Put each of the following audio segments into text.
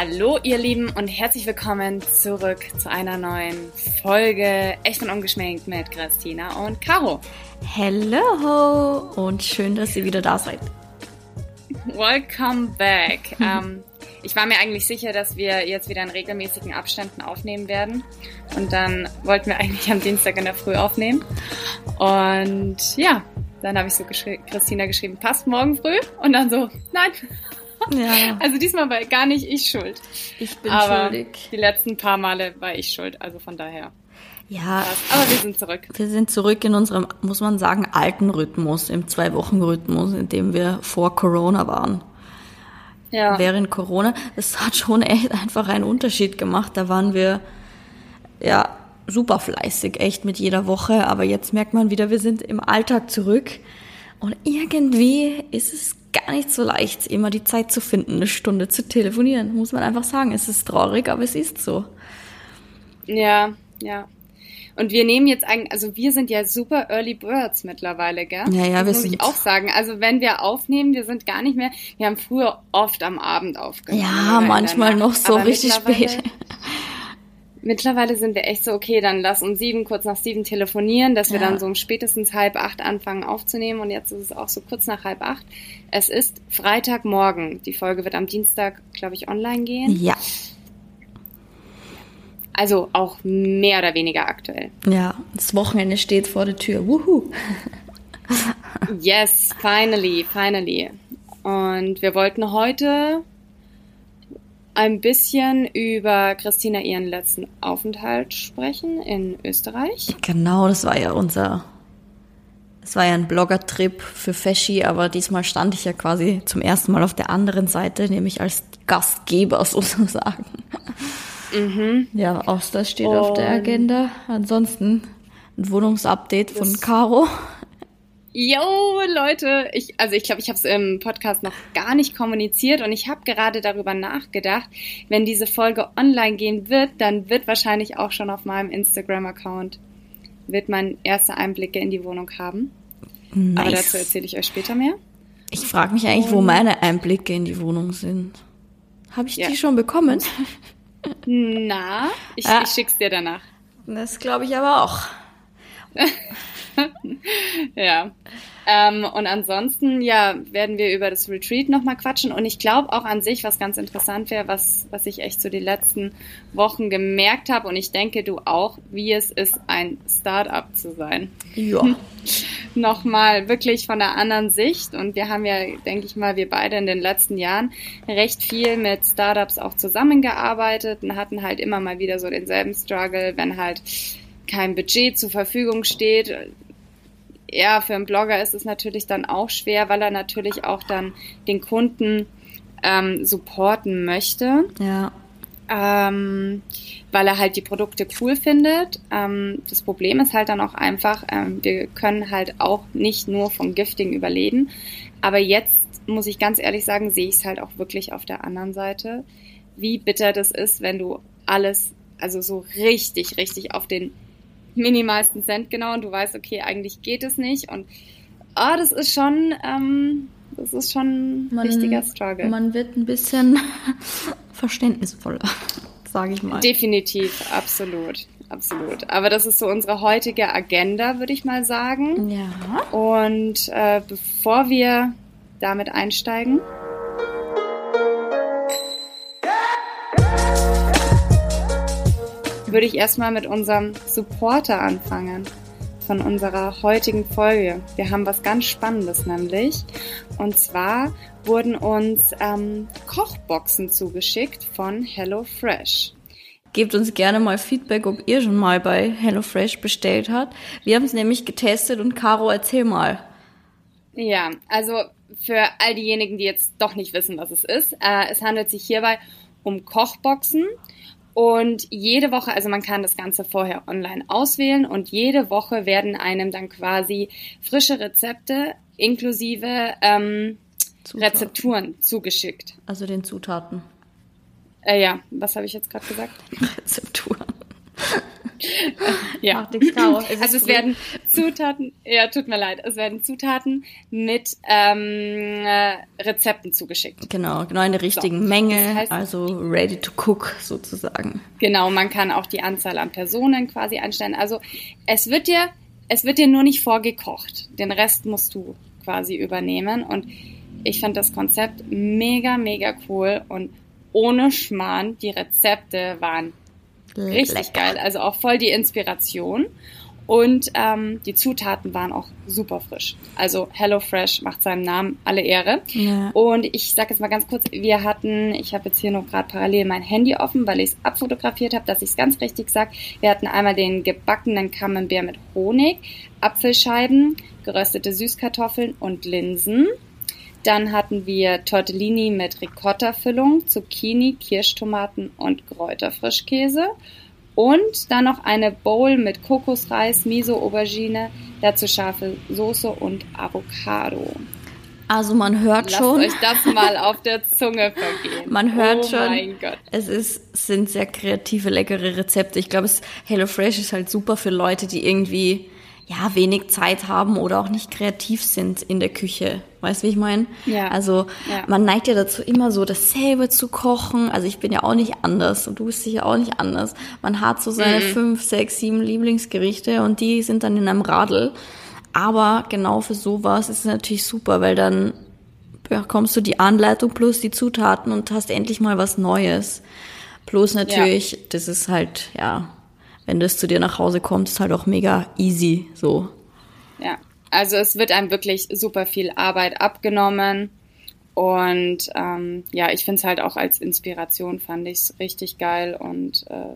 Hallo ihr Lieben und herzlich willkommen zurück zu einer neuen Folge Echt und Ungeschminkt mit Christina und Caro. Hello und schön, dass ihr wieder da seid. Welcome back. ähm, ich war mir eigentlich sicher, dass wir jetzt wieder in regelmäßigen Abständen aufnehmen werden. Und dann wollten wir eigentlich am Dienstag in der Früh aufnehmen. Und ja, dann habe ich so geschri Christina geschrieben, passt morgen früh? Und dann so, nein. Ja. Also diesmal war gar nicht ich schuld. Ich bin Aber schuldig. Die letzten paar Male war ich schuld, also von daher. Ja. Aber wir sind zurück. Wir sind zurück in unserem, muss man sagen, alten Rhythmus, im Zwei-Wochen-Rhythmus, in dem wir vor Corona waren. Ja. Während Corona. Das hat schon echt einfach einen Unterschied gemacht. Da waren wir, ja, super fleißig, echt mit jeder Woche. Aber jetzt merkt man wieder, wir sind im Alltag zurück. Und irgendwie ist es gar nicht so leicht, immer die Zeit zu finden, eine Stunde zu telefonieren. Muss man einfach sagen. Es ist traurig, aber es ist so. Ja, ja. Und wir nehmen jetzt eigentlich, also wir sind ja super Early Birds mittlerweile, gell? Ja, ja, das wir muss sind. ich auch sagen. Also wenn wir aufnehmen, wir sind gar nicht mehr, wir haben früher oft am Abend aufgenommen. Ja, manchmal noch so Aber richtig spät. Mittlerweile sind wir echt so, okay, dann lass um sieben, kurz nach sieben telefonieren, dass wir ja. dann so um spätestens halb acht anfangen aufzunehmen und jetzt ist es auch so kurz nach halb acht. Es ist Freitagmorgen. Die Folge wird am Dienstag, glaube ich, online gehen. Ja. Also auch mehr oder weniger aktuell. Ja, das Wochenende steht vor der Tür. Wuhu! yes, finally, finally. Und wir wollten heute ein bisschen über Christina ihren letzten Aufenthalt sprechen in Österreich. Genau, das war ja unser, es war ja ein Blogger-Trip für Feschi, aber diesmal stand ich ja quasi zum ersten Mal auf der anderen Seite, nämlich als Gastgeber sozusagen. Mhm. Ja, auch das steht Und auf der Agenda. Ansonsten ein Wohnungsupdate von Caro. Yo, Leute, ich, also ich glaube, ich habe es im Podcast noch gar nicht kommuniziert und ich habe gerade darüber nachgedacht, wenn diese Folge online gehen wird, dann wird wahrscheinlich auch schon auf meinem Instagram-Account wird man erste Einblicke in die Wohnung haben. Nice. Aber dazu erzähle ich euch später mehr. Ich frage mich eigentlich, wo meine Einblicke in die Wohnung sind. Habe ich ja. die schon bekommen? Na, ich, ah. ich schick's dir danach. Das glaube ich aber auch. ja. Ähm, und ansonsten, ja, werden wir über das Retreat nochmal quatschen. Und ich glaube auch an sich, was ganz interessant wäre, was, was ich echt so die letzten Wochen gemerkt habe, und ich denke du auch, wie es ist, ein Startup zu sein. Ja. nochmal wirklich von der anderen Sicht. Und wir haben ja, denke ich mal, wir beide in den letzten Jahren recht viel mit Startups auch zusammengearbeitet und hatten halt immer mal wieder so denselben Struggle, wenn halt kein Budget zur Verfügung steht. Ja, für einen Blogger ist es natürlich dann auch schwer, weil er natürlich auch dann den Kunden ähm, supporten möchte. Ja. Ähm, weil er halt die Produkte cool findet. Ähm, das Problem ist halt dann auch einfach, ähm, wir können halt auch nicht nur vom Gifting überleben. Aber jetzt muss ich ganz ehrlich sagen, sehe ich es halt auch wirklich auf der anderen Seite, wie bitter das ist, wenn du alles, also so richtig, richtig auf den minimalsten Cent genau und du weißt, okay, eigentlich geht es nicht und ah, das ist schon, ähm, das ist schon ein richtiger Struggle. Man wird ein bisschen verständnisvoller, sage ich mal. Definitiv, absolut. Absolut. Aber das ist so unsere heutige Agenda, würde ich mal sagen. Ja. Und äh, bevor wir damit einsteigen, würde ich erstmal mit unserem Supporter anfangen von unserer heutigen Folge. Wir haben was ganz Spannendes nämlich. Und zwar wurden uns ähm, Kochboxen zugeschickt von HelloFresh. Gebt uns gerne mal Feedback, ob ihr schon mal bei HelloFresh bestellt habt. Wir haben es nämlich getestet und Caro, erzähl mal. Ja, also für all diejenigen, die jetzt doch nicht wissen, was es ist, äh, es handelt sich hierbei um Kochboxen und jede Woche, also man kann das Ganze vorher online auswählen und jede Woche werden einem dann quasi frische Rezepte inklusive ähm, Rezepturen zugeschickt. Also den Zutaten. Äh, ja, was habe ich jetzt gerade gesagt? Rezepturen. Ja. Es also es werden Zutaten, ja, tut mir leid, es werden Zutaten mit ähm, äh, Rezepten zugeschickt. Genau, genau in der richtigen so. Menge, das heißt, also ready to cook sozusagen. Genau, man kann auch die Anzahl an Personen quasi einstellen. Also es wird dir, es wird dir nur nicht vorgekocht. Den Rest musst du quasi übernehmen und ich fand das Konzept mega, mega cool und ohne Schmarrn, die Rezepte waren richtig Lecker. geil. Also auch voll die Inspiration. Und ähm, die Zutaten waren auch super frisch. Also HelloFresh macht seinem Namen alle Ehre. Ja. Und ich sage jetzt mal ganz kurz, wir hatten, ich habe jetzt hier noch gerade parallel mein Handy offen, weil ich es abfotografiert habe, dass ich es ganz richtig sage. Wir hatten einmal den gebackenen Camembert mit Honig, Apfelscheiben, geröstete Süßkartoffeln und Linsen. Dann hatten wir Tortellini mit Ricotta-Füllung, Zucchini, Kirschtomaten und Kräuterfrischkäse. Und dann noch eine Bowl mit Kokosreis, Miso, Aubergine, dazu scharfe Soße und Avocado. Also man hört Lasst schon. euch das mal auf der Zunge vergehen. Man hört oh schon. Es ist, sind sehr kreative, leckere Rezepte. Ich glaube, HelloFresh ist halt super für Leute, die irgendwie ja, wenig Zeit haben oder auch nicht kreativ sind in der Küche. Weißt du, wie ich meine? Ja. Also ja. man neigt ja dazu, immer so dasselbe zu kochen. Also ich bin ja auch nicht anders und du bist sicher auch nicht anders. Man hat so seine mhm. fünf, sechs, sieben Lieblingsgerichte und die sind dann in einem Radl. Aber genau für sowas ist es natürlich super, weil dann bekommst du die Anleitung plus die Zutaten und hast endlich mal was Neues. Plus natürlich, ja. das ist halt, ja, wenn das zu dir nach Hause kommt, ist halt auch mega easy so. Ja, also es wird einem wirklich super viel Arbeit abgenommen. Und ähm, ja, ich finde es halt auch als Inspiration, fand ich es richtig geil und äh,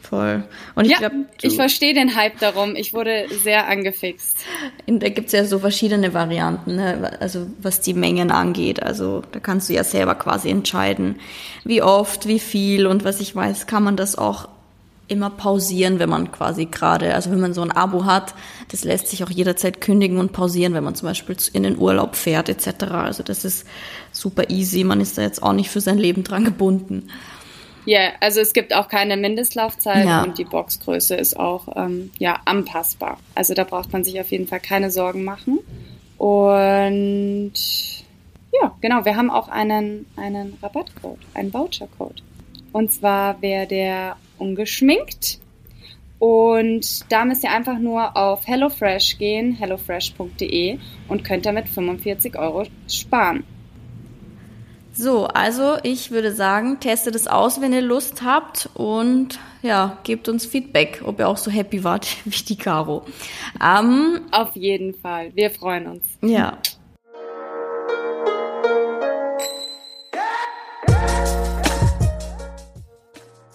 Voll. Und ich ja, glaube, ich verstehe den Hype darum. Ich wurde sehr angefixt. Da gibt's ja so verschiedene Varianten, ne? also was die Mengen angeht. Also da kannst du ja selber quasi entscheiden, wie oft, wie viel und was ich weiß, kann man das auch immer pausieren, wenn man quasi gerade, also wenn man so ein Abo hat, das lässt sich auch jederzeit kündigen und pausieren, wenn man zum Beispiel in den Urlaub fährt etc. Also das ist super easy. Man ist da jetzt auch nicht für sein Leben dran gebunden. Ja, yeah, also es gibt auch keine Mindestlaufzeit ja. und die Boxgröße ist auch ähm, ja anpassbar. Also da braucht man sich auf jeden Fall keine Sorgen machen. Und ja, genau, wir haben auch einen, einen Rabattcode, einen Vouchercode. Und zwar wäre der ungeschminkt. Und da müsst ihr einfach nur auf HelloFresh gehen, hellofresh.de und könnt damit 45 Euro sparen. So, also ich würde sagen, testet es aus, wenn ihr Lust habt und ja, gebt uns Feedback, ob ihr auch so happy wart wie die Caro. Ähm, Auf jeden Fall, wir freuen uns. Ja.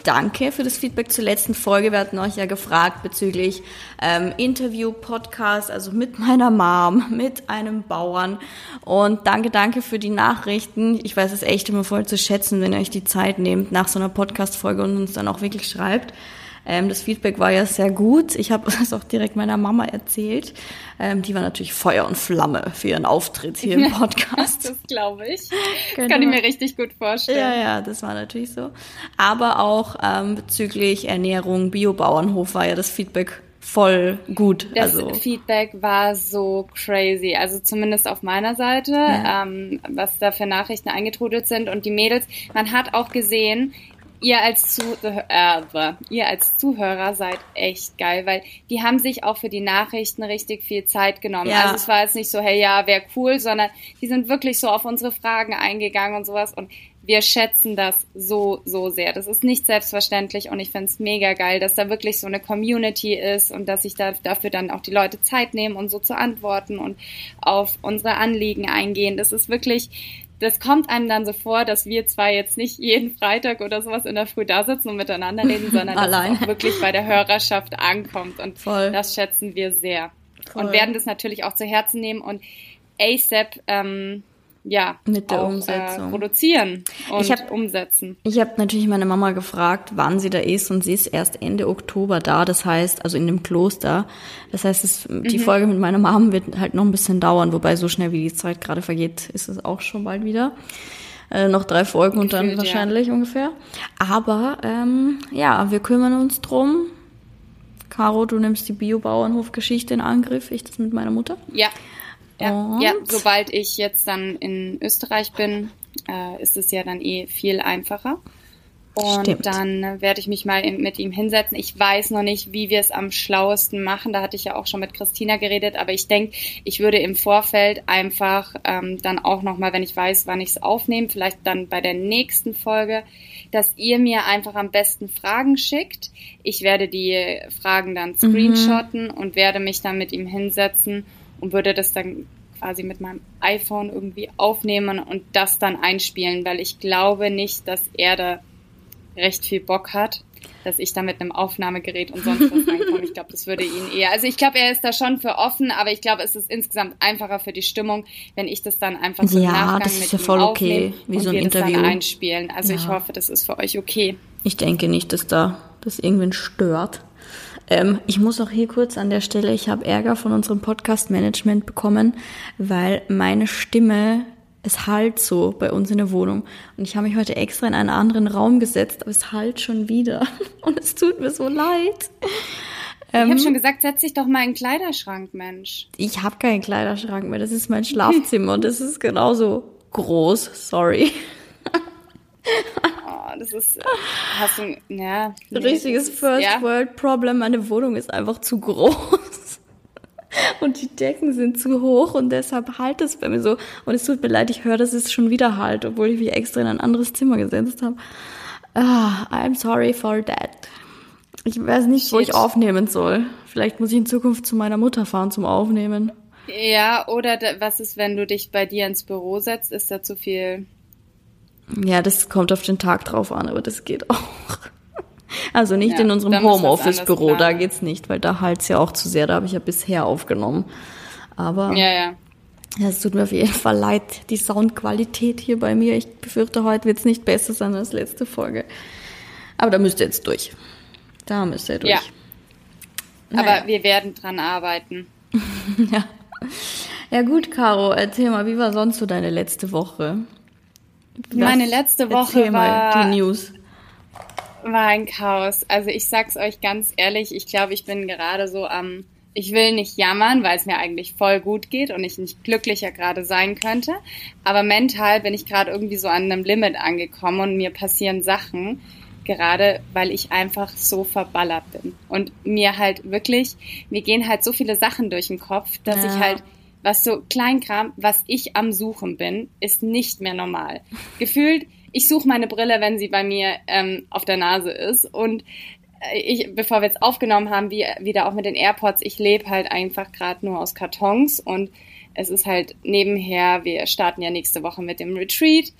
Danke für das Feedback zur letzten Folge. Wir hatten euch ja gefragt bezüglich ähm, Interview, Podcast, also mit meiner Mom, mit einem Bauern. Und danke, danke für die Nachrichten. Ich weiß es echt immer voll zu schätzen, wenn ihr euch die Zeit nehmt nach so einer Podcast-Folge und uns dann auch wirklich schreibt. Ähm, das Feedback war ja sehr gut. Ich habe das auch direkt meiner Mama erzählt. Ähm, die war natürlich Feuer und Flamme für ihren Auftritt hier im Podcast. das glaube ich. Genau. Das kann ich mir richtig gut vorstellen. Ja, ja, das war natürlich so. Aber auch ähm, bezüglich Ernährung, Biobauernhof war ja das Feedback voll gut. Das also. Feedback war so crazy. Also zumindest auf meiner Seite, ja. ähm, was da für Nachrichten eingetrudelt sind. Und die Mädels, man hat auch gesehen, ihr als, Zuhörer, äh, ihr als Zuhörer seid echt geil, weil die haben sich auch für die Nachrichten richtig viel Zeit genommen. Ja. Also es war jetzt nicht so, hey, ja, wäre cool, sondern die sind wirklich so auf unsere Fragen eingegangen und sowas und wir schätzen das so, so sehr. Das ist nicht selbstverständlich und ich finde es mega geil, dass da wirklich so eine Community ist und dass sich da dafür dann auch die Leute Zeit nehmen und so zu antworten und auf unsere Anliegen eingehen. Das ist wirklich das kommt einem dann so vor, dass wir zwar jetzt nicht jeden Freitag oder sowas in der Früh da sitzen und miteinander reden, sondern dass es auch wirklich bei der Hörerschaft ankommt. Und Voll. das schätzen wir sehr. Voll. Und werden das natürlich auch zu Herzen nehmen. Und ASAP ähm, ja, mit der auch, äh, Umsetzung. Äh, produzieren und ich hab, umsetzen. Ich habe natürlich meine Mama gefragt, wann sie da ist und sie ist erst Ende Oktober da, das heißt, also in dem Kloster. Das heißt, es, mhm. die Folge mit meiner Mom wird halt noch ein bisschen dauern, wobei so schnell wie die Zeit gerade vergeht, ist es auch schon bald wieder. Äh, noch drei Folgen Gefühlt, und dann wahrscheinlich ja. ungefähr. Aber ähm, ja, wir kümmern uns drum Caro, du nimmst die Biobauernhofgeschichte in Angriff, ich das mit meiner Mutter. Ja. Ja, ja, sobald ich jetzt dann in Österreich bin, äh, ist es ja dann eh viel einfacher. Und Stimmt. dann werde ich mich mal mit ihm hinsetzen. Ich weiß noch nicht, wie wir es am schlauesten machen. Da hatte ich ja auch schon mit Christina geredet, aber ich denke, ich würde im Vorfeld einfach ähm, dann auch nochmal, wenn ich weiß, wann ich es aufnehme, vielleicht dann bei der nächsten Folge, dass ihr mir einfach am besten Fragen schickt. Ich werde die Fragen dann mhm. screenshotten mhm. und werde mich dann mit ihm hinsetzen und würde das dann quasi mit meinem iPhone irgendwie aufnehmen und das dann einspielen, weil ich glaube nicht, dass er da recht viel Bock hat, dass ich da mit einem Aufnahmegerät und sonst was reinkomme. Ich glaube, das würde ihn eher. Also ich glaube, er ist da schon für offen, aber ich glaube, es ist insgesamt einfacher für die Stimmung, wenn ich das dann einfach so ja, Nachgang das ist mit ja voll okay, wie so ein Interview. Das dann einspielen. Also ja. ich hoffe, das ist für euch okay. Ich denke nicht, dass da das irgendwen stört. Ähm, ich muss auch hier kurz an der Stelle, ich habe Ärger von unserem Podcast-Management bekommen, weil meine Stimme es halt so bei uns in der Wohnung. Und ich habe mich heute extra in einen anderen Raum gesetzt, aber es halt schon wieder. Und es tut mir so leid. Ich ähm, habe schon gesagt, setz dich doch mal in den Kleiderschrank, Mensch. Ich habe keinen Kleiderschrank mehr. Das ist mein Schlafzimmer und das ist genauso groß. Sorry. Das ist, hast du, ja. Richtiges First ja. World Problem. Meine Wohnung ist einfach zu groß und die Decken sind zu hoch und deshalb halt es bei mir so. Und es tut mir leid, ich höre, dass es schon wieder halt, obwohl ich mich extra in ein anderes Zimmer gesetzt habe. Ah, I'm sorry for that. Ich weiß nicht, Shit. wo ich aufnehmen soll. Vielleicht muss ich in Zukunft zu meiner Mutter fahren zum Aufnehmen. Ja, oder was ist, wenn du dich bei dir ins Büro setzt? Ist da zu viel? Ja, das kommt auf den Tag drauf an, aber das geht auch. Also nicht ja, in unserem Homeoffice-Büro, da geht's nicht, weil da halt's ja auch zu sehr, da habe ich ja bisher aufgenommen. Aber ja, ja. Ja, es tut mir auf jeden Fall leid, die Soundqualität hier bei mir. Ich befürchte, heute wird's nicht besser sein als letzte Folge. Aber da müsst ihr jetzt durch. Da müsst ihr durch. Ja. Naja. Aber wir werden dran arbeiten. ja. Ja gut, Caro, erzähl mal, wie war sonst so deine letzte Woche? Meine letzte Woche war die News war ein Chaos. Also ich sag's euch ganz ehrlich, ich glaube, ich bin gerade so am, ich will nicht jammern, weil es mir eigentlich voll gut geht und ich nicht glücklicher gerade sein könnte. Aber mental bin ich gerade irgendwie so an einem Limit angekommen und mir passieren Sachen, gerade weil ich einfach so verballert bin. Und mir halt wirklich, mir gehen halt so viele Sachen durch den Kopf, dass ja. ich halt was so Kleinkram, was ich am Suchen bin, ist nicht mehr normal. Gefühlt ich suche meine Brille, wenn sie bei mir ähm, auf der Nase ist. Und äh, ich, bevor wir jetzt aufgenommen haben, wie wieder auch mit den AirPods, ich lebe halt einfach gerade nur aus Kartons und es ist halt nebenher, wir starten ja nächste Woche mit dem Retreat,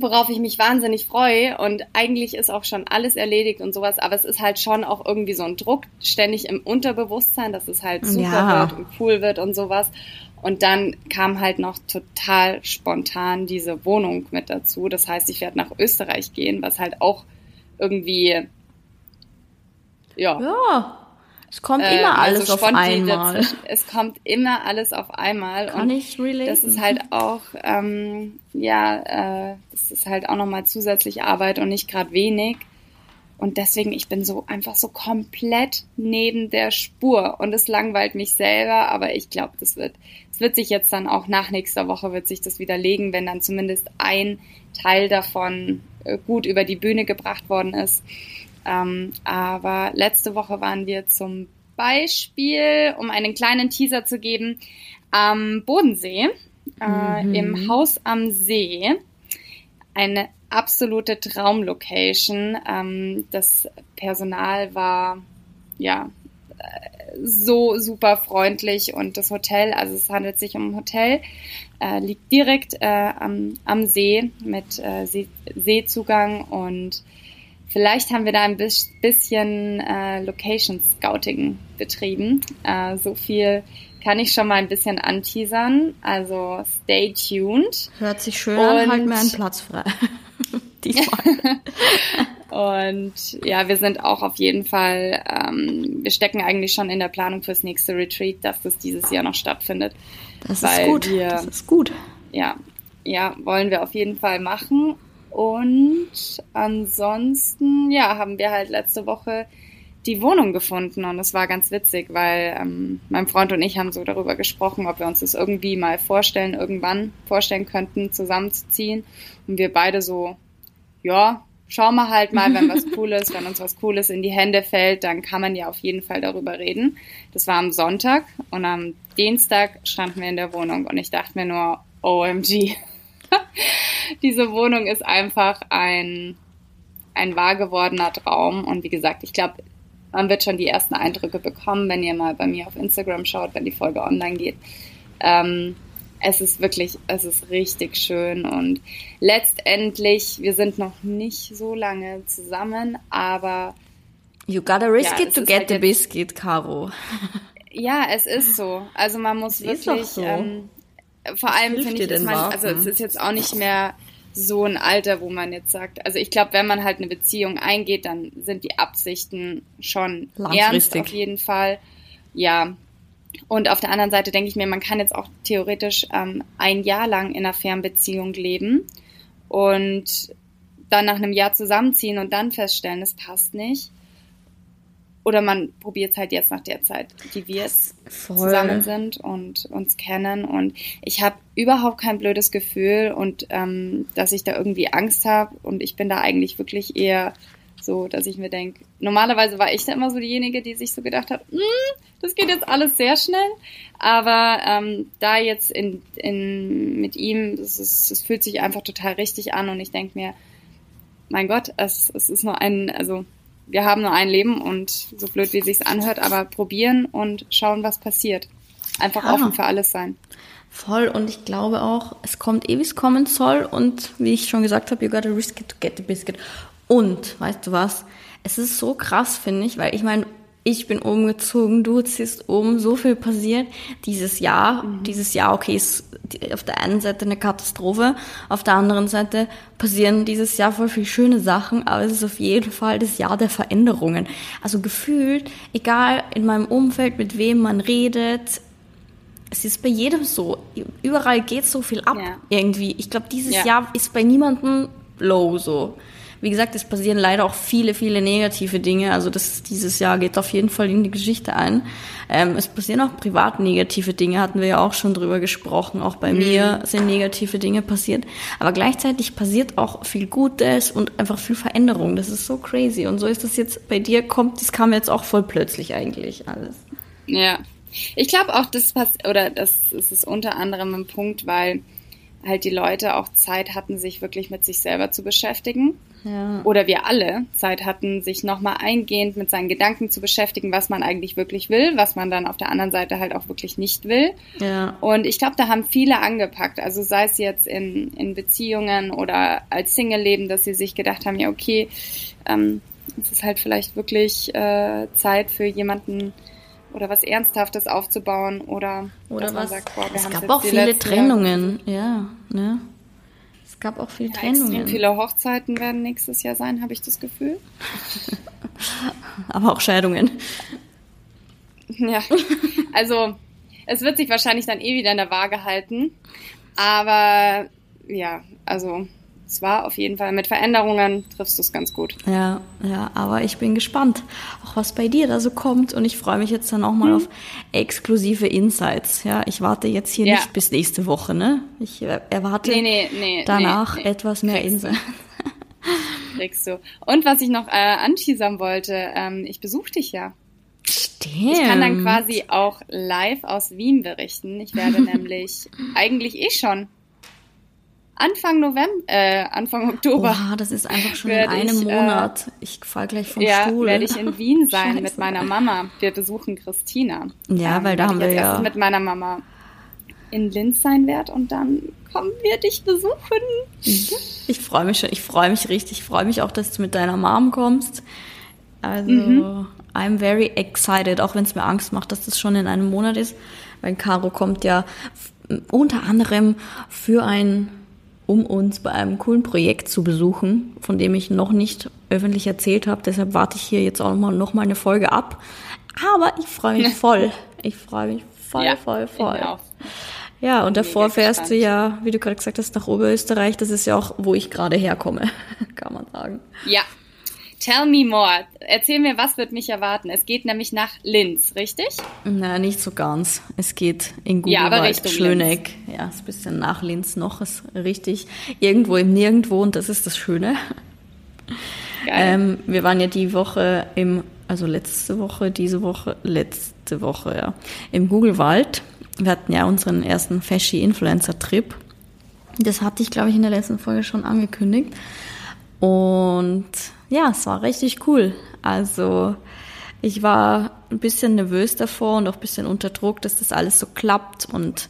worauf ich mich wahnsinnig freue und eigentlich ist auch schon alles erledigt und sowas, aber es ist halt schon auch irgendwie so ein Druck ständig im Unterbewusstsein, dass es halt super ja. wird und cool wird und sowas. Und dann kam halt noch total spontan diese Wohnung mit dazu. Das heißt, ich werde nach Österreich gehen, was halt auch irgendwie, ja. Ja. Es kommt äh, immer alles also auf einmal. Es kommt immer alles auf einmal. Kann und ich relaten. Das ist halt auch, ähm, ja, äh, das ist halt auch nochmal zusätzlich Arbeit und nicht gerade wenig. Und deswegen, ich bin so einfach so komplett neben der Spur. Und es langweilt mich selber, aber ich glaube, das wird, es wird sich jetzt dann auch nach nächster Woche wird sich das widerlegen, wenn dann zumindest ein Teil davon äh, gut über die Bühne gebracht worden ist. Ähm, aber letzte Woche waren wir zum Beispiel, um einen kleinen Teaser zu geben, am Bodensee, äh, mhm. im Haus am See. Eine absolute Traumlocation. Ähm, das Personal war ja so super freundlich und das Hotel, also es handelt sich um ein Hotel, äh, liegt direkt äh, am, am See mit äh, See, Seezugang und vielleicht haben wir da ein bisschen äh, Location Scouting betrieben. Äh, so viel kann ich schon mal ein bisschen anteasern. Also stay tuned. Hört sich schön an, halt mir einen Platz frei. diesmal. und ja, wir sind auch auf jeden Fall, ähm, wir stecken eigentlich schon in der Planung fürs nächste Retreat, dass das dieses Jahr noch stattfindet. Das ist gut. Wir, das ist gut. Ja, ja, wollen wir auf jeden Fall machen. Und ansonsten, ja, haben wir halt letzte Woche die Wohnung gefunden und es war ganz witzig, weil ähm, mein Freund und ich haben so darüber gesprochen, ob wir uns das irgendwie mal vorstellen, irgendwann vorstellen könnten, zusammenzuziehen. Und wir beide so, ja, schauen wir halt mal, wenn was Cooles, wenn uns was Cooles in die Hände fällt, dann kann man ja auf jeden Fall darüber reden. Das war am Sonntag und am Dienstag standen wir in der Wohnung und ich dachte mir nur, OMG. Diese Wohnung ist einfach ein, ein wahr gewordener Traum und wie gesagt, ich glaube, man wird schon die ersten Eindrücke bekommen, wenn ihr mal bei mir auf Instagram schaut, wenn die Folge online geht. Ähm, es ist wirklich, es ist richtig schön und letztendlich, wir sind noch nicht so lange zusammen, aber You gotta risk ja, it to get halt the biscuit, Caro. Ja, es ist so. Also man muss es wirklich, so. ähm, vor allem finde ich, dass man, also es ist jetzt auch nicht mehr so ein Alter, wo man jetzt sagt, also ich glaube, wenn man halt eine Beziehung eingeht, dann sind die Absichten schon ernst auf jeden Fall. Ja. Und auf der anderen Seite denke ich mir, man kann jetzt auch theoretisch ähm, ein Jahr lang in einer Fernbeziehung leben und dann nach einem Jahr zusammenziehen und dann feststellen, es passt nicht. Oder man probiert es halt jetzt nach der Zeit, die wir zusammen sind und uns kennen. Und ich habe überhaupt kein blödes Gefühl und ähm, dass ich da irgendwie Angst habe. Und ich bin da eigentlich wirklich eher so, dass ich mir denke, normalerweise war ich da immer so diejenige, die sich so gedacht hat, mm, das geht jetzt alles sehr schnell. Aber ähm, da jetzt in, in, mit ihm, es ist, fühlt sich einfach total richtig an und ich denke mir, mein Gott, es, es ist nur ein, also wir haben nur ein Leben und so blöd wie sich's anhört, aber probieren und schauen, was passiert. Einfach ja. offen für alles sein. Voll und ich glaube auch, es kommt eh, wie es kommen soll und wie ich schon gesagt habe, you gotta risk it to get the biscuit. Und, weißt du was, es ist so krass, finde ich, weil ich meine, ich bin umgezogen, du ziehst um, so viel passiert dieses Jahr. Mhm. Dieses Jahr, okay, ist auf der einen Seite eine Katastrophe, auf der anderen Seite passieren dieses Jahr voll viele schöne Sachen, aber es ist auf jeden Fall das Jahr der Veränderungen. Also gefühlt, egal in meinem Umfeld, mit wem man redet, es ist bei jedem so. Überall geht so viel ab ja. irgendwie. Ich glaube, dieses ja. Jahr ist bei niemandem low so. Wie gesagt, es passieren leider auch viele, viele negative Dinge. Also das, dieses Jahr geht auf jeden Fall in die Geschichte ein. Ähm, es passieren auch privat negative Dinge, hatten wir ja auch schon drüber gesprochen. Auch bei mhm. mir sind negative Dinge passiert. Aber gleichzeitig passiert auch viel Gutes und einfach viel Veränderung. Das ist so crazy. Und so ist das jetzt bei dir kommt, das kam jetzt auch voll plötzlich eigentlich alles. Ja. Ich glaube auch, das passt, oder das, das ist unter anderem ein Punkt, weil halt die Leute auch Zeit hatten, sich wirklich mit sich selber zu beschäftigen. Ja. Oder wir alle Zeit hatten, sich nochmal eingehend mit seinen Gedanken zu beschäftigen, was man eigentlich wirklich will, was man dann auf der anderen Seite halt auch wirklich nicht will. Ja. Und ich glaube, da haben viele angepackt. Also sei es jetzt in, in Beziehungen oder als Single-Leben, dass sie sich gedacht haben, ja, okay, ähm, es ist halt vielleicht wirklich äh, Zeit für jemanden, oder was Ernsthaftes aufzubauen oder, oder was. Sagt, boah, es gab auch viele Trennungen, ja, ne? Es gab auch viele ja, Trennungen. Viele Hochzeiten werden nächstes Jahr sein, habe ich das Gefühl. Aber auch Scheidungen. Ja, also es wird sich wahrscheinlich dann eh wieder in der Waage halten. Aber ja, also es war auf jeden Fall mit Veränderungen triffst du es ganz gut. Ja, ja, aber ich bin gespannt, auch was bei dir da so kommt und ich freue mich jetzt dann auch mal mhm. auf exklusive Insights. Ja, ich warte jetzt hier ja. nicht bis nächste Woche, ne? Ich erwarte nee, nee, nee, danach etwas mehr Insights. Kriegst du. Und was ich noch äh, anteasern wollte, ähm, ich besuche dich ja. Stimmt. Ich kann dann quasi auch live aus Wien berichten. Ich werde nämlich eigentlich eh schon Anfang November, äh, Anfang Oktober. Oha, das ist einfach schon in einem ich, äh, Monat. ich fall gleich vom ja, Stuhl. Ja, werde ich in Wien sein Scheiße. mit meiner Mama. Wir besuchen Christina. Ja, ähm, weil da haben wir ja mit meiner Mama in Linz sein werde und dann kommen wir dich besuchen. Ich freue mich schon. Ich freue mich richtig. Ich freue mich auch, dass du mit deiner Mom kommst. Also, mhm. I'm very excited, auch wenn es mir Angst macht, dass das schon in einem Monat ist. Weil Caro kommt ja unter anderem für ein um uns bei einem coolen Projekt zu besuchen, von dem ich noch nicht öffentlich erzählt habe. Deshalb warte ich hier jetzt auch noch mal, noch mal eine Folge ab. Aber ich freue mich voll. Ich freue mich voll, ja, voll, voll. Ja, und davor fährst du ja, wie du gerade gesagt hast, nach Oberösterreich. Das ist ja auch, wo ich gerade herkomme, kann man sagen. Ja, Tell me more. Erzähl mir, was wird mich erwarten? Es geht nämlich nach Linz, richtig? Na, nicht so ganz. Es geht in Guggenwald, ja, Schöneck. Linz. Ja, ist ein bisschen nach Linz noch, ist richtig. Irgendwo im Nirgendwo und das ist das Schöne. Ähm, wir waren ja die Woche im, also letzte Woche, diese Woche, letzte Woche, ja, im Googlewald. Wir hatten ja unseren ersten Fashy-Influencer-Trip. Das hatte ich, glaube ich, in der letzten Folge schon angekündigt. Und ja, es war richtig cool. Also ich war ein bisschen nervös davor und auch ein bisschen unter Druck, dass das alles so klappt und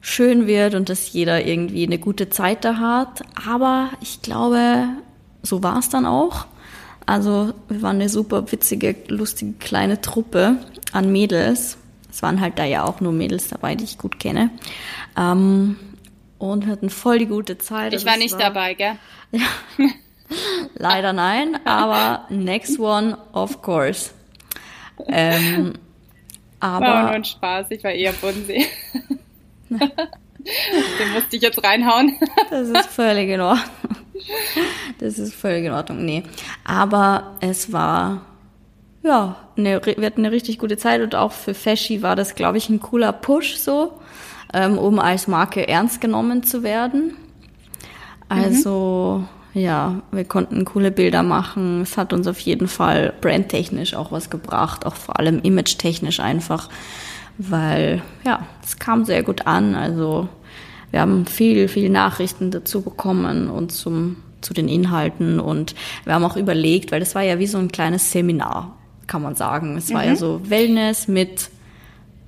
schön wird und dass jeder irgendwie eine gute Zeit da hat. Aber ich glaube, so war es dann auch. Also wir waren eine super witzige, lustige kleine Truppe an Mädels. Es waren halt da ja auch nur Mädels dabei, die ich gut kenne. Ähm, und hatten voll die gute Zeit. Ich also war nicht war, dabei, gell? Ja. Leider nein, aber next one, of course. Ähm, aber war nur ein Spaß, ich war eher Bodensee. Den musste ich jetzt reinhauen. das ist völlig in Ordnung. Das ist völlig in Ordnung, nee. Aber es war, ja, eine, wir hatten eine richtig gute Zeit und auch für Feschi war das, glaube ich, ein cooler Push so, ähm, um als Marke ernst genommen zu werden. Also, mhm ja, wir konnten coole Bilder machen. Es hat uns auf jeden Fall brandtechnisch auch was gebracht, auch vor allem image-technisch einfach, weil ja, es kam sehr gut an. Also wir haben viel, viel Nachrichten dazu bekommen und zum, zu den Inhalten und wir haben auch überlegt, weil das war ja wie so ein kleines Seminar, kann man sagen. Es war ja mhm. so Wellness mit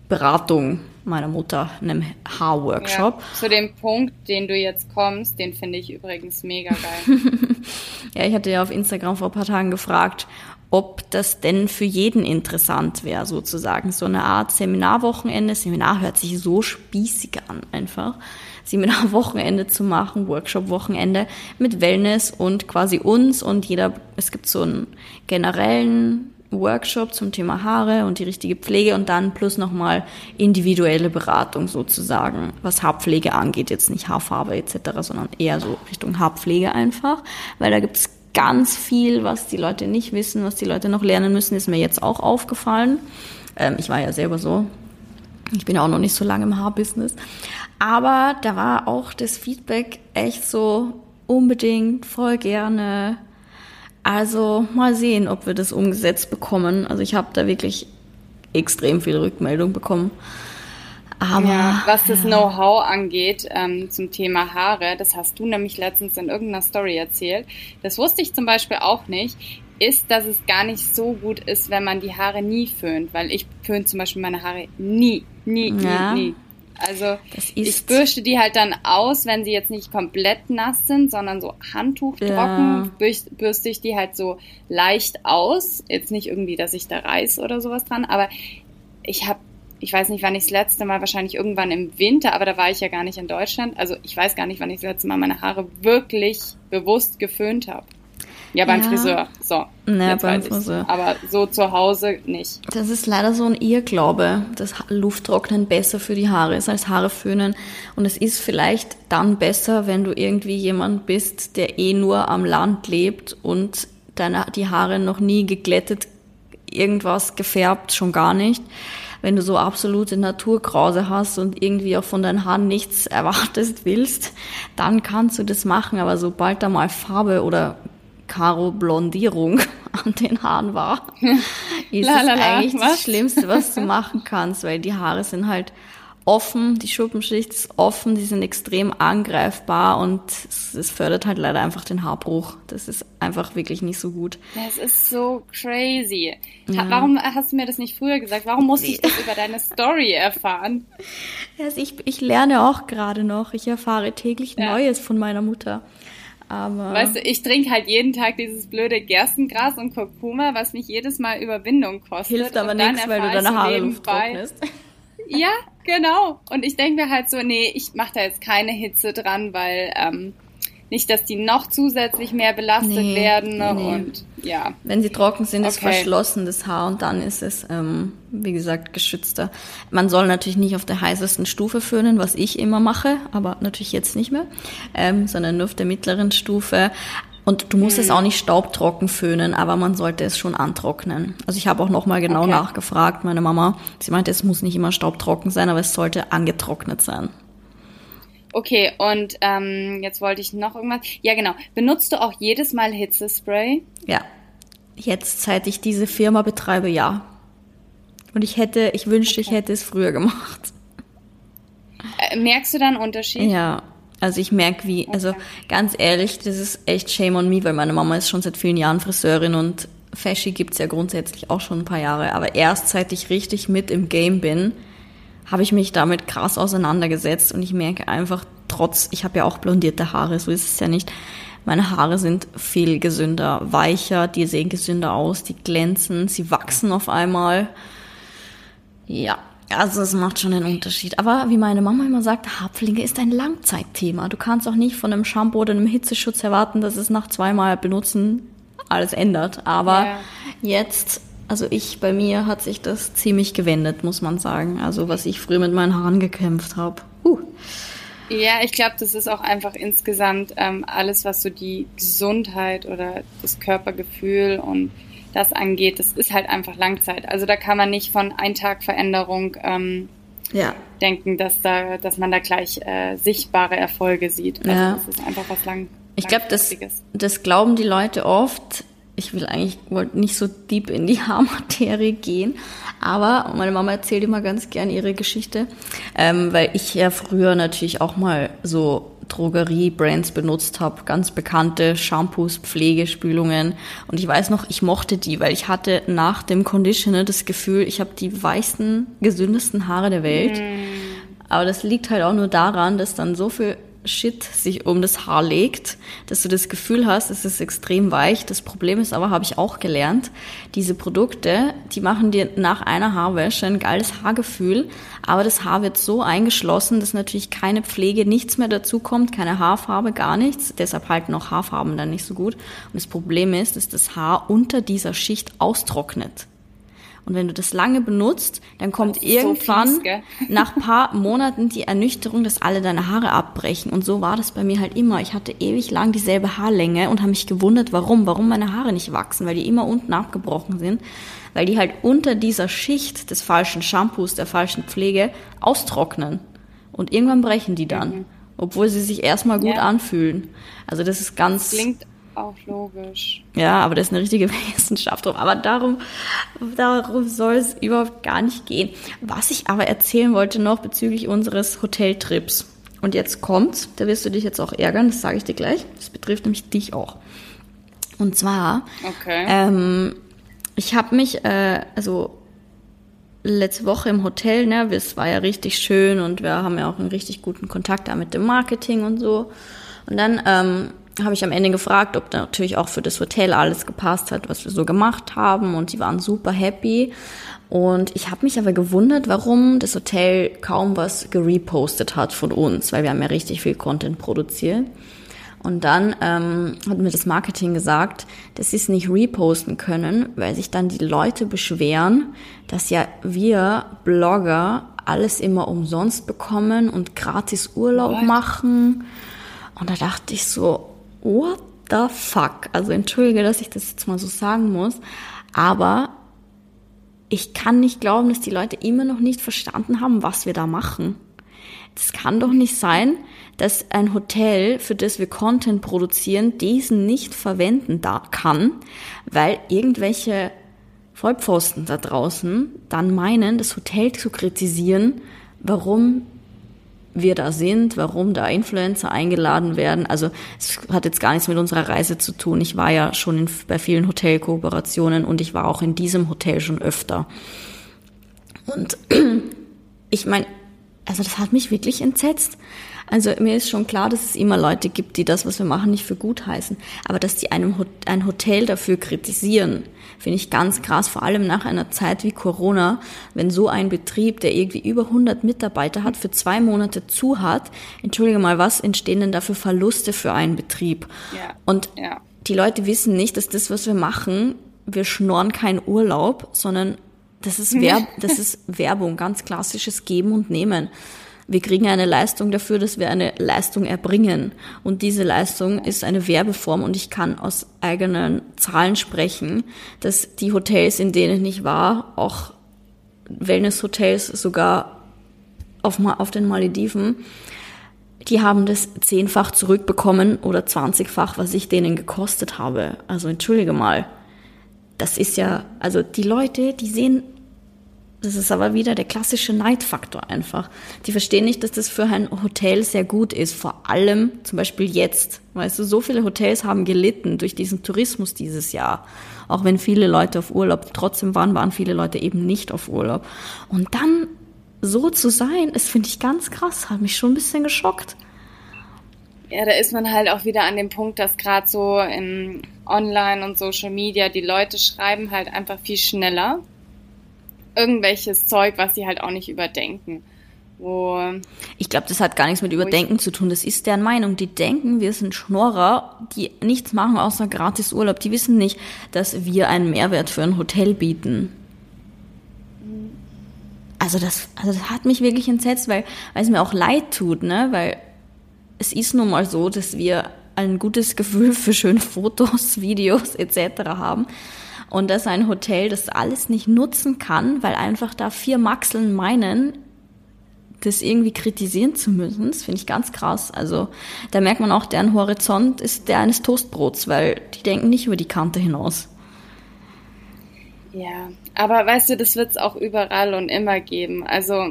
Beratung meiner Mutter einem Haarworkshop. Ja, zu dem Punkt, den du jetzt kommst, den finde ich übrigens mega geil. ja, ich hatte ja auf Instagram vor ein paar Tagen gefragt, ob das denn für jeden interessant wäre, sozusagen. So eine Art Seminarwochenende. Seminar hört sich so spießig an, einfach. Seminarwochenende zu machen, Workshop-Wochenende mit Wellness und quasi uns und jeder, es gibt so einen generellen Workshop zum Thema Haare und die richtige Pflege und dann plus nochmal individuelle Beratung sozusagen, was Haarpflege angeht, jetzt nicht Haarfarbe etc., sondern eher so Richtung Haarpflege einfach, weil da gibt es ganz viel, was die Leute nicht wissen, was die Leute noch lernen müssen, ist mir jetzt auch aufgefallen. Ähm, ich war ja selber so. Ich bin auch noch nicht so lange im Haarbusiness. Aber da war auch das Feedback echt so unbedingt, voll gerne, also mal sehen, ob wir das umgesetzt bekommen. Also ich habe da wirklich extrem viel Rückmeldung bekommen. Aber ja, was das ja. Know-how angeht ähm, zum Thema Haare, das hast du nämlich letztens in irgendeiner Story erzählt. Das wusste ich zum Beispiel auch nicht. Ist, dass es gar nicht so gut ist, wenn man die Haare nie föhnt, weil ich föhne zum Beispiel meine Haare nie, nie, ja. nie, nie. Also ich bürste die halt dann aus, wenn sie jetzt nicht komplett nass sind, sondern so handtuchtrocken, ja. bürste ich die halt so leicht aus. Jetzt nicht irgendwie, dass ich da reiß oder sowas dran, aber ich habe ich weiß nicht, wann ich das letzte Mal, wahrscheinlich irgendwann im Winter, aber da war ich ja gar nicht in Deutschland. Also ich weiß gar nicht, wann ich das letzte Mal meine Haare wirklich bewusst geföhnt habe. Ja, beim ja. Friseur. So. Ja, beim Friseur. Aber so zu Hause nicht. Das ist leider so ein Irrglaube, dass Lufttrocknen besser für die Haare ist als Haare föhnen. Und es ist vielleicht dann besser, wenn du irgendwie jemand bist, der eh nur am Land lebt und deine, die Haare noch nie geglättet, irgendwas gefärbt, schon gar nicht wenn du so absolute Naturkrause hast und irgendwie auch von deinen Haaren nichts erwartest willst, dann kannst du das machen. Aber sobald da mal Farbe oder Karo-Blondierung an den Haaren war, ist es eigentlich was? das Schlimmste, was du machen kannst, weil die Haare sind halt offen, die Schuppenschicht ist offen, die sind extrem angreifbar und es, fördert halt leider einfach den Haarbruch. Das ist einfach wirklich nicht so gut. Das ist so crazy. Ja. Warum hast du mir das nicht früher gesagt? Warum musste ich das über deine Story erfahren? Also ich, ich lerne auch gerade noch. Ich erfahre täglich ja. Neues von meiner Mutter. Aber weißt du, ich trinke halt jeden Tag dieses blöde Gerstengras und Kurkuma, was mich jedes Mal Überwindung kostet. Hilft aber nichts, weil du deine Haare trocknest. Ja, genau. Und ich denke mir halt so, nee, ich mache da jetzt keine Hitze dran, weil ähm, nicht, dass die noch zusätzlich mehr belastet nee, werden. Nee, nee. Und ja. Wenn sie trocken sind, ist verschlossen das Haar und dann ist es, ähm, wie gesagt, geschützter. Man soll natürlich nicht auf der heißesten Stufe föhnen, was ich immer mache, aber natürlich jetzt nicht mehr, ähm, sondern nur auf der mittleren Stufe. Und du musst mhm. es auch nicht staubtrocken föhnen, aber man sollte es schon antrocknen. Also ich habe auch nochmal genau okay. nachgefragt, meine Mama. Sie meinte, es muss nicht immer staubtrocken sein, aber es sollte angetrocknet sein. Okay, und ähm, jetzt wollte ich noch irgendwas. Ja, genau. Benutzt du auch jedes Mal Hitzespray? Ja. Jetzt, seit ich diese Firma betreibe, ja. Und ich hätte, ich wünschte, okay. ich hätte es früher gemacht. Äh, merkst du da einen Unterschied? Ja. Also ich merke wie, also okay. also ganz ehrlich, das ist echt shame on me, weil meine Mama ist schon seit vielen Jahren Friseurin und Faschi gibt's ja grundsätzlich auch schon ein paar Jahre. Aber erst seit ich richtig mit im Game bin, habe ich mich damit krass auseinandergesetzt und ich merke einfach, trotz, ich habe ja auch blondierte Haare, so ist es ja nicht. Meine Haare sind viel gesünder, weicher, die sehen gesünder aus, die glänzen, sie wachsen auf einmal. Ja, also es macht schon einen Unterschied. Aber wie meine Mama immer sagt, Haarpflege ist ein Langzeitthema. Du kannst auch nicht von einem Shampoo oder einem Hitzeschutz erwarten, dass es nach zweimal benutzen alles ändert. Aber ja. jetzt also ich, bei mir hat sich das ziemlich gewendet, muss man sagen. Also was ich früher mit meinen Haaren gekämpft habe. Uh. Ja, ich glaube, das ist auch einfach insgesamt ähm, alles, was so die Gesundheit oder das Körpergefühl und das angeht, das ist halt einfach Langzeit. Also da kann man nicht von ein Tag Veränderung ähm, ja. denken, dass da, dass man da gleich äh, sichtbare Erfolge sieht. Also ja. das ist einfach was lang. Ich glaube, das, das glauben die Leute oft, ich will eigentlich wollte nicht so deep in die Haarmaterie gehen, aber meine Mama erzählt immer ganz gern ihre Geschichte, ähm, weil ich ja früher natürlich auch mal so Drogerie-Brands benutzt habe, ganz bekannte Shampoos, Pflegespülungen und ich weiß noch, ich mochte die, weil ich hatte nach dem Conditioner das Gefühl, ich habe die weichsten, gesündesten Haare der Welt. Mm. Aber das liegt halt auch nur daran, dass dann so viel Shit sich um das Haar legt, dass du das Gefühl hast, es ist extrem weich. Das Problem ist aber, habe ich auch gelernt, diese Produkte, die machen dir nach einer Haarwäsche ein geiles Haargefühl, aber das Haar wird so eingeschlossen, dass natürlich keine Pflege, nichts mehr dazu kommt, keine Haarfarbe, gar nichts. Deshalb halten auch Haarfarben dann nicht so gut. Und das Problem ist, dass das Haar unter dieser Schicht austrocknet. Und wenn du das lange benutzt, dann kommt irgendwann so fies, nach paar Monaten die Ernüchterung, dass alle deine Haare abbrechen. Und so war das bei mir halt immer. Ich hatte ewig lang dieselbe Haarlänge und habe mich gewundert, warum, warum meine Haare nicht wachsen, weil die immer unten abgebrochen sind, weil die halt unter dieser Schicht des falschen Shampoos, der falschen Pflege austrocknen. Und irgendwann brechen die dann, mhm. obwohl sie sich erstmal gut ja. anfühlen. Also das ist ganz. Das klingt auch logisch. Ja, aber das ist eine richtige Wissenschaft drum. Aber darum, darum soll es überhaupt gar nicht gehen. Was ich aber erzählen wollte noch bezüglich unseres Hoteltrips. Und jetzt kommt's, da wirst du dich jetzt auch ärgern, das sage ich dir gleich. Das betrifft nämlich dich auch. Und zwar, okay. ähm, ich habe mich, äh, also letzte Woche im Hotel, ne, es war ja richtig schön und wir haben ja auch einen richtig guten Kontakt da mit dem Marketing und so. Und dann ähm, habe ich am Ende gefragt, ob natürlich auch für das Hotel alles gepasst hat, was wir so gemacht haben. Und sie waren super happy. Und ich habe mich aber gewundert, warum das Hotel kaum was gerepostet hat von uns, weil wir haben ja richtig viel Content produziert. Und dann ähm, hat mir das Marketing gesagt, dass sie es nicht reposten können, weil sich dann die Leute beschweren, dass ja wir Blogger alles immer umsonst bekommen und gratis Urlaub What? machen. Und da dachte ich so, what the fuck? Also entschuldige, dass ich das jetzt mal so sagen muss, aber ich kann nicht glauben, dass die Leute immer noch nicht verstanden haben, was wir da machen. Das kann doch nicht sein, dass ein Hotel, für das wir Content produzieren, diesen nicht verwenden da kann, weil irgendwelche Vollpfosten da draußen dann meinen, das Hotel zu kritisieren, warum wir da sind, warum da Influencer eingeladen werden. Also es hat jetzt gar nichts mit unserer Reise zu tun. Ich war ja schon in, bei vielen Hotelkooperationen und ich war auch in diesem Hotel schon öfter. Und ich meine, also das hat mich wirklich entsetzt. Also mir ist schon klar, dass es immer Leute gibt, die das, was wir machen, nicht für gut heißen. Aber dass die einem ein Hotel dafür kritisieren, finde ich ganz krass. Vor allem nach einer Zeit wie Corona, wenn so ein Betrieb, der irgendwie über 100 Mitarbeiter hat, für zwei Monate zu hat. Entschuldige mal, was entstehen denn da für Verluste für einen Betrieb? Ja. Und ja. die Leute wissen nicht, dass das, was wir machen, wir schnorren keinen Urlaub, sondern das ist, Werb das ist Werbung, ganz klassisches Geben und Nehmen. Wir kriegen eine Leistung dafür, dass wir eine Leistung erbringen. Und diese Leistung ist eine Werbeform und ich kann aus eigenen Zahlen sprechen, dass die Hotels, in denen ich war, auch Wellness-Hotels sogar auf, auf den Malediven, die haben das zehnfach zurückbekommen oder zwanzigfach, was ich denen gekostet habe. Also entschuldige mal. Das ist ja, also die Leute, die sehen das ist aber wieder der klassische Neidfaktor einfach. Die verstehen nicht, dass das für ein Hotel sehr gut ist. Vor allem zum Beispiel jetzt. Weißt du, so viele Hotels haben gelitten durch diesen Tourismus dieses Jahr. Auch wenn viele Leute auf Urlaub trotzdem waren, waren viele Leute eben nicht auf Urlaub. Und dann so zu sein, das finde ich ganz krass. Hat mich schon ein bisschen geschockt. Ja, da ist man halt auch wieder an dem Punkt, dass gerade so im Online und Social Media die Leute schreiben halt einfach viel schneller irgendwelches Zeug, was sie halt auch nicht überdenken. Wo, ich glaube, das hat gar nichts mit Überdenken zu tun. Das ist deren Meinung. Die denken, wir sind Schnorrer, die nichts machen außer gratis Urlaub. Die wissen nicht, dass wir einen Mehrwert für ein Hotel bieten. Also das, also das hat mich wirklich entsetzt, weil, weil es mir auch leid tut, ne? Weil es ist nun mal so, dass wir ein gutes Gefühl für schöne Fotos, Videos etc. haben und dass ein Hotel das alles nicht nutzen kann, weil einfach da vier Maxeln meinen, das irgendwie kritisieren zu müssen, das finde ich ganz krass. Also da merkt man auch, deren Horizont ist der eines Toastbrots, weil die denken nicht über die Kante hinaus. Ja, aber weißt du, das wird es auch überall und immer geben. Also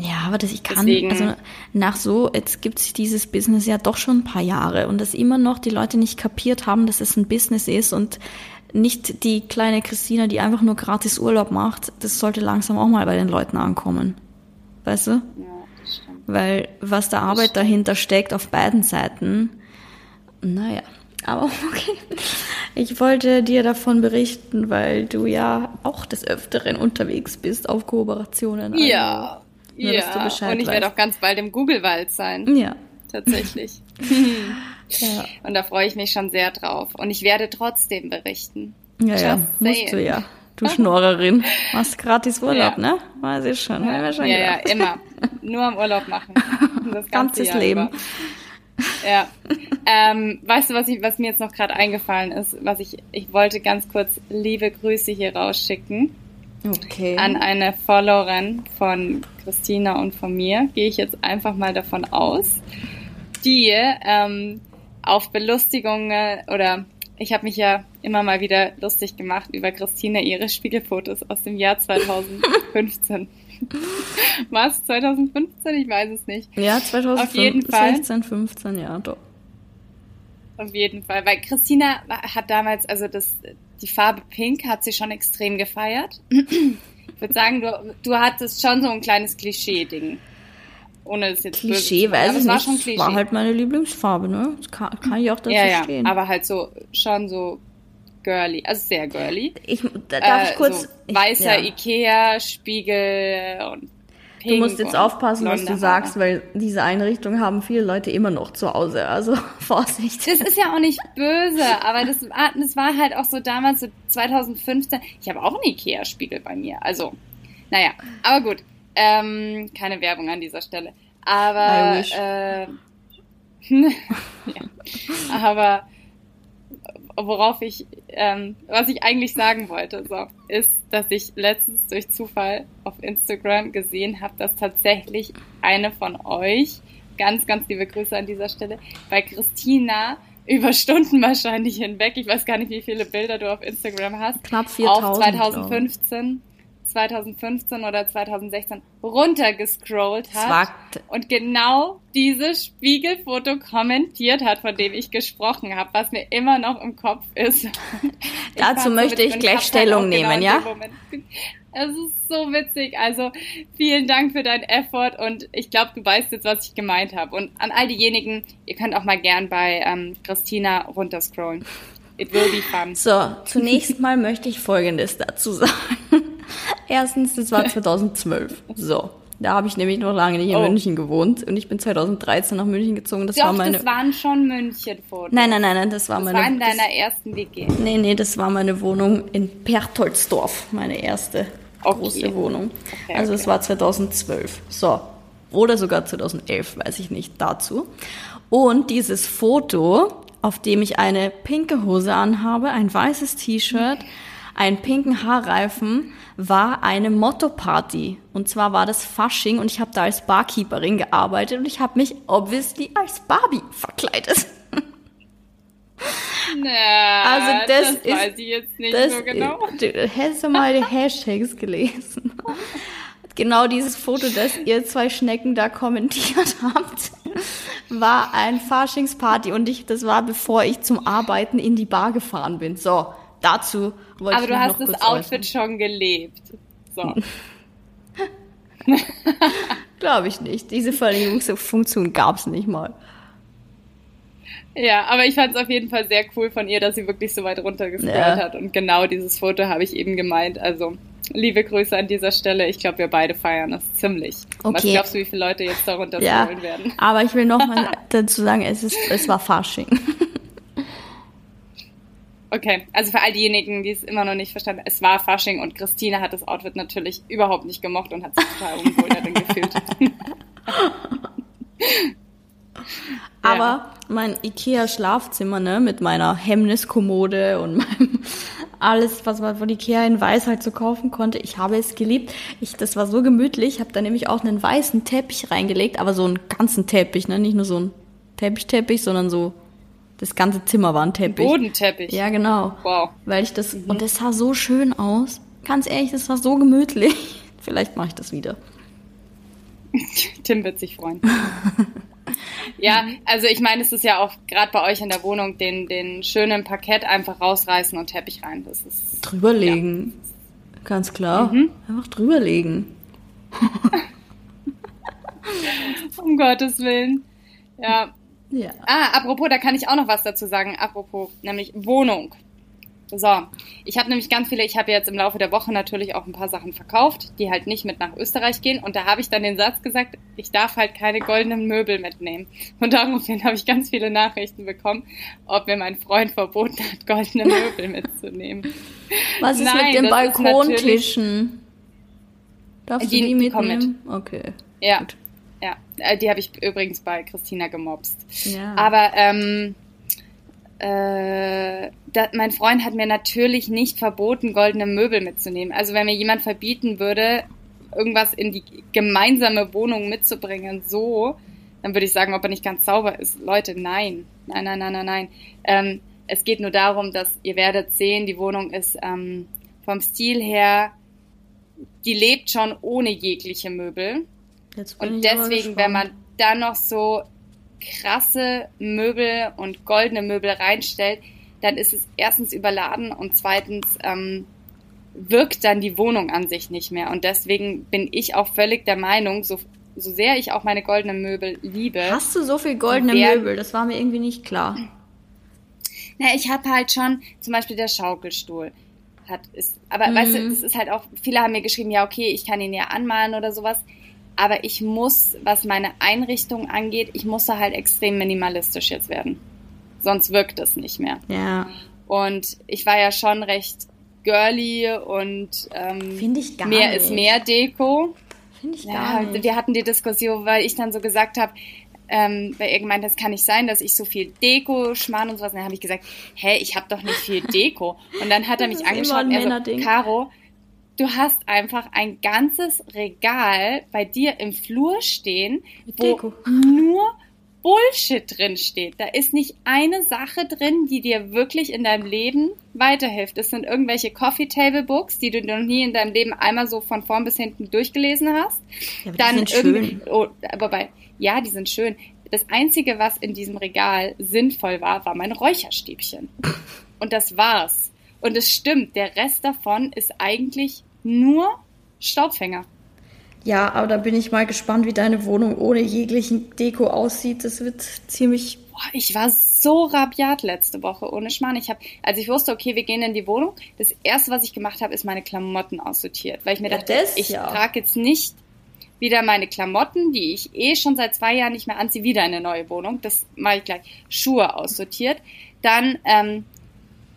ja, aber das ich kann, Deswegen. also nach so, jetzt gibt es dieses Business ja doch schon ein paar Jahre und dass immer noch die Leute nicht kapiert haben, dass es ein Business ist und nicht die kleine Christina, die einfach nur gratis Urlaub macht. Das sollte langsam auch mal bei den Leuten ankommen. Weißt du? Ja, das stimmt. Weil was da Arbeit dahinter steckt auf beiden Seiten, naja. Aber okay. Ich wollte dir davon berichten, weil du ja auch des Öfteren unterwegs bist auf Kooperationen. Also, ja. ja. Und ich werde auch ganz bald im Google-Wald sein. Ja. Tatsächlich. Ja. Und da freue ich mich schon sehr drauf. Und ich werde trotzdem berichten. Ja, Just ja, musst du ja. Du Schnorrerin. Machst gratis Urlaub, ja. ne? Weiß ich schon. Ja, schon ja, ja, immer. Nur am Urlaub machen. Das ganze Ganzes Leben. Über. Ja. Ähm, weißt du, was, ich, was mir jetzt noch gerade eingefallen ist? Was ich, ich wollte ganz kurz liebe Grüße hier rausschicken. Okay. An eine Followerin von Christina und von mir. Gehe ich jetzt einfach mal davon aus. Die ähm, auf Belustigungen oder ich habe mich ja immer mal wieder lustig gemacht über Christine ihre Spiegelfotos aus dem Jahr 2015. Was? 2015? Ich weiß es nicht. Ja, 2016, 15, ja, doch. Auf jeden Fall, weil Christina hat damals, also das, die Farbe Pink hat sie schon extrem gefeiert. Ich würde sagen, du, du hattest schon so ein kleines Klischee-Ding. Ohne es jetzt Klischee, weiß ich nicht. War, Klischee. war halt meine Lieblingsfarbe, ne? Das kann, kann ich auch dazu ja, ja, stehen. Aber halt so, schon so girly, also sehr girly. Ich, darf äh, ich kurz? So weißer ich, ja. Ikea-Spiegel und Du musst jetzt aufpassen, was du sagst, weil diese Einrichtungen haben viele Leute immer noch zu Hause. Also Vorsicht. Das ist ja auch nicht böse, aber das, das war halt auch so damals, so 2015. Ich habe auch einen Ikea-Spiegel bei mir. Also, naja, aber gut. Ähm, keine Werbung an dieser Stelle. Aber, äh, ja. aber worauf ich, ähm, was ich eigentlich sagen wollte, so, ist, dass ich letztens durch Zufall auf Instagram gesehen habe, dass tatsächlich eine von euch, ganz, ganz liebe Grüße an dieser Stelle, bei Christina über Stunden wahrscheinlich hinweg, ich weiß gar nicht, wie viele Bilder du auf Instagram hast, knapp 4000 auf 2015. 2015 oder 2016 runtergescrollt hat und genau dieses Spiegelfoto kommentiert hat, von dem ich gesprochen habe, was mir immer noch im Kopf ist. Dazu möchte ich gleich Stellung nehmen, genau ja? Es ist so witzig. Also vielen Dank für deinen Effort und ich glaube, du weißt jetzt, was ich gemeint habe. Und an all diejenigen, ihr könnt auch mal gern bei ähm, Christina runterscrollen. It will be fun. So, zunächst mal möchte ich Folgendes dazu sagen. Erstens, das war 2012. So. Da habe ich nämlich noch lange nicht in oh. München gewohnt und ich bin 2013 nach München gezogen. Das Doch, war meine. Das waren schon München-Fotos. Nein, nein, nein, nein, das war das meine. Das war in deiner das, ersten WG. Nee, nee, das war meine Wohnung in Pertoldsdorf, meine erste okay. große Wohnung. Okay, also es war 2012. So. oder sogar 2011, weiß ich nicht, dazu. Und dieses Foto, auf dem ich eine pinke Hose anhabe, ein weißes T-Shirt, einen pinken Haarreifen, war eine Motto-Party. Und zwar war das Fasching und ich habe da als Barkeeperin gearbeitet und ich habe mich obviously als Barbie verkleidet. Na, also das, das ist, weiß ich jetzt nicht das, so genau. Du, hättest du mal die Hashtags gelesen. Genau dieses Foto, das ihr zwei Schnecken da kommentiert habt, war ein Faschingsparty und ich, das war bevor ich zum Arbeiten in die Bar gefahren bin. So, dazu wollte Aber ich du hast das Outfit äußern. schon gelebt. So. Glaube ich nicht. Diese Verlängerungsfunktion gab es nicht mal. Ja, aber ich fand es auf jeden Fall sehr cool von ihr, dass sie wirklich so weit runtergescrollt ja. hat. Und genau dieses Foto habe ich eben gemeint. Also, liebe Grüße an dieser Stelle. Ich glaube, wir beide feiern das ziemlich. Okay. Was glaubst du, wie viele Leute jetzt darunter ja, werden? Aber ich will nochmal dazu sagen, es, ist, es war Fasching. Okay, also für all diejenigen, die es immer noch nicht verstanden haben, es war Fasching und Christine hat das Outfit natürlich überhaupt nicht gemocht und hat sich total unwohl darin gefühlt. Aber ja. mein Ikea-Schlafzimmer, ne, mit meiner Hemmniskommode und meinem alles, was man von Ikea in Weiß halt so kaufen konnte, ich habe es geliebt. Ich, das war so gemütlich. Ich habe da nämlich auch einen weißen Teppich reingelegt, aber so einen ganzen Teppich, ne, nicht nur so ein Teppichteppich, sondern so das ganze Zimmer war ein Teppich. Bodenteppich. Ja, genau. Wow. Weil ich das mhm. und das sah so schön aus. Ganz ehrlich, das war so gemütlich. Vielleicht mache ich das wieder. Tim wird sich freuen. ja, also ich meine, es ist ja auch gerade bei euch in der Wohnung den, den schönen Parkett einfach rausreißen und Teppich rein. Das ist drüberlegen. Ja. Ganz klar. Mhm. Einfach drüberlegen. um Gottes Willen. Ja. Ja. Ah, apropos, da kann ich auch noch was dazu sagen. Apropos, nämlich Wohnung. So, ich habe nämlich ganz viele, ich habe jetzt im Laufe der Woche natürlich auch ein paar Sachen verkauft, die halt nicht mit nach Österreich gehen. Und da habe ich dann den Satz gesagt, ich darf halt keine goldenen Möbel mitnehmen. Und daraufhin habe ich ganz viele Nachrichten bekommen, ob mir mein Freund verboten hat, goldene Möbel mitzunehmen. Was ist Nein, mit den Balkontischen? Darfst die, du die mitnehmen? Mit. Okay. Ja. Gut. Äh, die habe ich übrigens bei Christina gemobst. Ja. Aber ähm, äh, da, mein Freund hat mir natürlich nicht verboten, goldene Möbel mitzunehmen. Also wenn mir jemand verbieten würde, irgendwas in die gemeinsame Wohnung mitzubringen, so, dann würde ich sagen, ob er nicht ganz sauber ist. Leute, nein. Nein, nein, nein, nein, nein. Ähm, es geht nur darum, dass ihr werdet sehen, die Wohnung ist ähm, vom Stil her, die lebt schon ohne jegliche Möbel. Und deswegen, wenn man dann noch so krasse Möbel und goldene Möbel reinstellt, dann ist es erstens überladen und zweitens ähm, wirkt dann die Wohnung an sich nicht mehr. Und deswegen bin ich auch völlig der Meinung, so, so sehr ich auch meine goldenen Möbel liebe. Hast du so viel goldene wer, Möbel? Das war mir irgendwie nicht klar. Na, ich habe halt schon zum Beispiel der Schaukelstuhl. Hat, ist, aber mhm. weißt du, das ist halt auch, viele haben mir geschrieben, ja, okay, ich kann ihn ja anmalen oder sowas aber ich muss, was meine Einrichtung angeht, ich muss da halt extrem minimalistisch jetzt werden. Sonst wirkt es nicht mehr. Ja. Und ich war ja schon recht girly und ähm, ich gar mehr nicht. ist mehr Deko. Finde ich gar ja, nicht. Wir hatten die Diskussion, weil ich dann so gesagt habe, ähm, weil ihr gemeint, das kann nicht sein, dass ich so viel Deko schmarrn und sowas. Und dann habe ich gesagt, hä, ich habe doch nicht viel Deko. Und dann hat er mich angeschaut und er so, Caro, du hast einfach ein ganzes Regal bei dir im Flur stehen, wo Deko. nur Bullshit drin steht. Da ist nicht eine Sache drin, die dir wirklich in deinem Leben weiterhilft. Es sind irgendwelche Coffee Table Books, die du noch nie in deinem Leben einmal so von vorn bis hinten durchgelesen hast. Ja, aber Dann die sind schön. Oh, wobei, ja, die sind schön. Das einzige, was in diesem Regal sinnvoll war, war mein Räucherstäbchen. Und das war's. Und es stimmt, der Rest davon ist eigentlich nur Staubfänger. Ja, aber da bin ich mal gespannt, wie deine Wohnung ohne jeglichen Deko aussieht. Das wird ziemlich. Boah, ich war so rabiat letzte Woche, ohne Schmarrn. Ich habe, als ich wusste, okay, wir gehen in die Wohnung, das erste, was ich gemacht habe, ist meine Klamotten aussortiert. Weil ich mir ja, dachte, das, ich ja. trage jetzt nicht wieder meine Klamotten, die ich eh schon seit zwei Jahren nicht mehr anziehe, wieder in eine neue Wohnung. Das mache ich gleich. Schuhe aussortiert. Dann, ähm,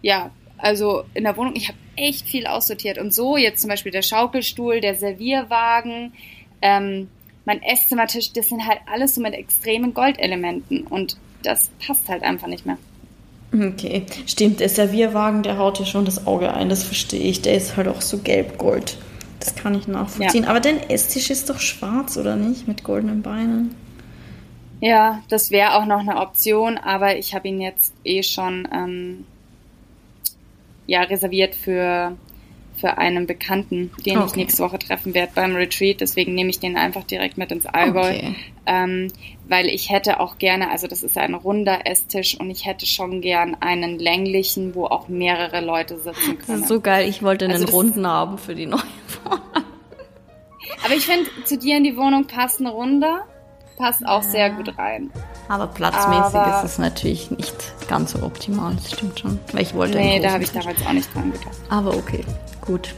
ja, also in der Wohnung, ich habe echt viel aussortiert. Und so jetzt zum Beispiel der Schaukelstuhl, der Servierwagen, ähm, mein Esszimmertisch, das sind halt alles so mit extremen Goldelementen und das passt halt einfach nicht mehr. Okay, stimmt, der Servierwagen, der haut dir schon das Auge ein, das verstehe ich. Der ist halt auch so gelb-gold. Das kann ich nachvollziehen. Ja. Aber dein Esstisch ist doch schwarz, oder nicht? Mit goldenen Beinen. Ja, das wäre auch noch eine Option, aber ich habe ihn jetzt eh schon ähm, ja, reserviert für für einen Bekannten, den okay. ich nächste Woche treffen werde beim Retreat. Deswegen nehme ich den einfach direkt mit ins Allgäu. Okay. Ähm, weil ich hätte auch gerne, also das ist ein runder Esstisch und ich hätte schon gern einen länglichen, wo auch mehrere Leute sitzen können. Das ist so geil, ich wollte einen also runden haben für die neue Wohnung. Aber ich finde, zu dir in die Wohnung passt ein runder, passt auch ja. sehr gut rein. Aber platzmäßig Aber ist es natürlich nicht ganz so optimal, das stimmt schon. Weil ich wollte Nee, da habe ich damals auch nicht dran gedacht. Aber okay. Gut.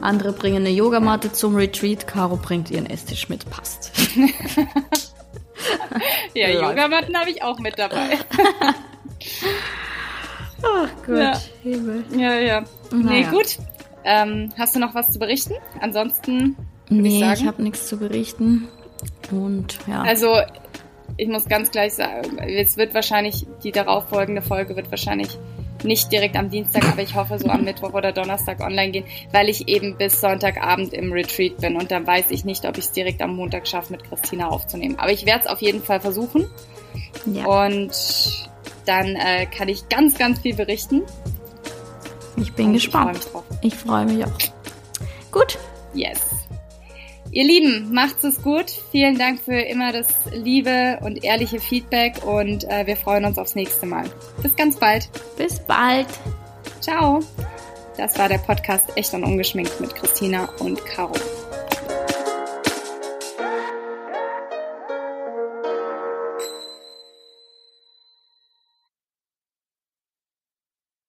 Andere bringen eine Yogamatte zum Retreat, Caro bringt ihren Esstisch mit, passt. ja, Yogamatten habe ich auch mit dabei. Ach gut, ja. Ja, ja. Nee, ja. gut. Ähm, hast du noch was zu berichten? Ansonsten. Nee, ich, ich habe nichts zu berichten. Und ja. Also, ich muss ganz gleich sagen, es wird wahrscheinlich, die darauffolgende Folge wird wahrscheinlich nicht direkt am Dienstag, aber ich hoffe so am Mittwoch oder Donnerstag online gehen, weil ich eben bis Sonntagabend im Retreat bin und dann weiß ich nicht, ob ich es direkt am Montag schaffe, mit Christina aufzunehmen. Aber ich werde es auf jeden Fall versuchen. Ja. Und dann äh, kann ich ganz, ganz viel berichten. Ich bin und gespannt. Ich freue mich, freu mich auch. Gut. Yes. Ihr Lieben, macht's es gut. Vielen Dank für immer das liebe und ehrliche Feedback und äh, wir freuen uns aufs nächste Mal. Bis ganz bald. Bis bald. Ciao. Das war der Podcast Echt und Ungeschminkt mit Christina und Caro.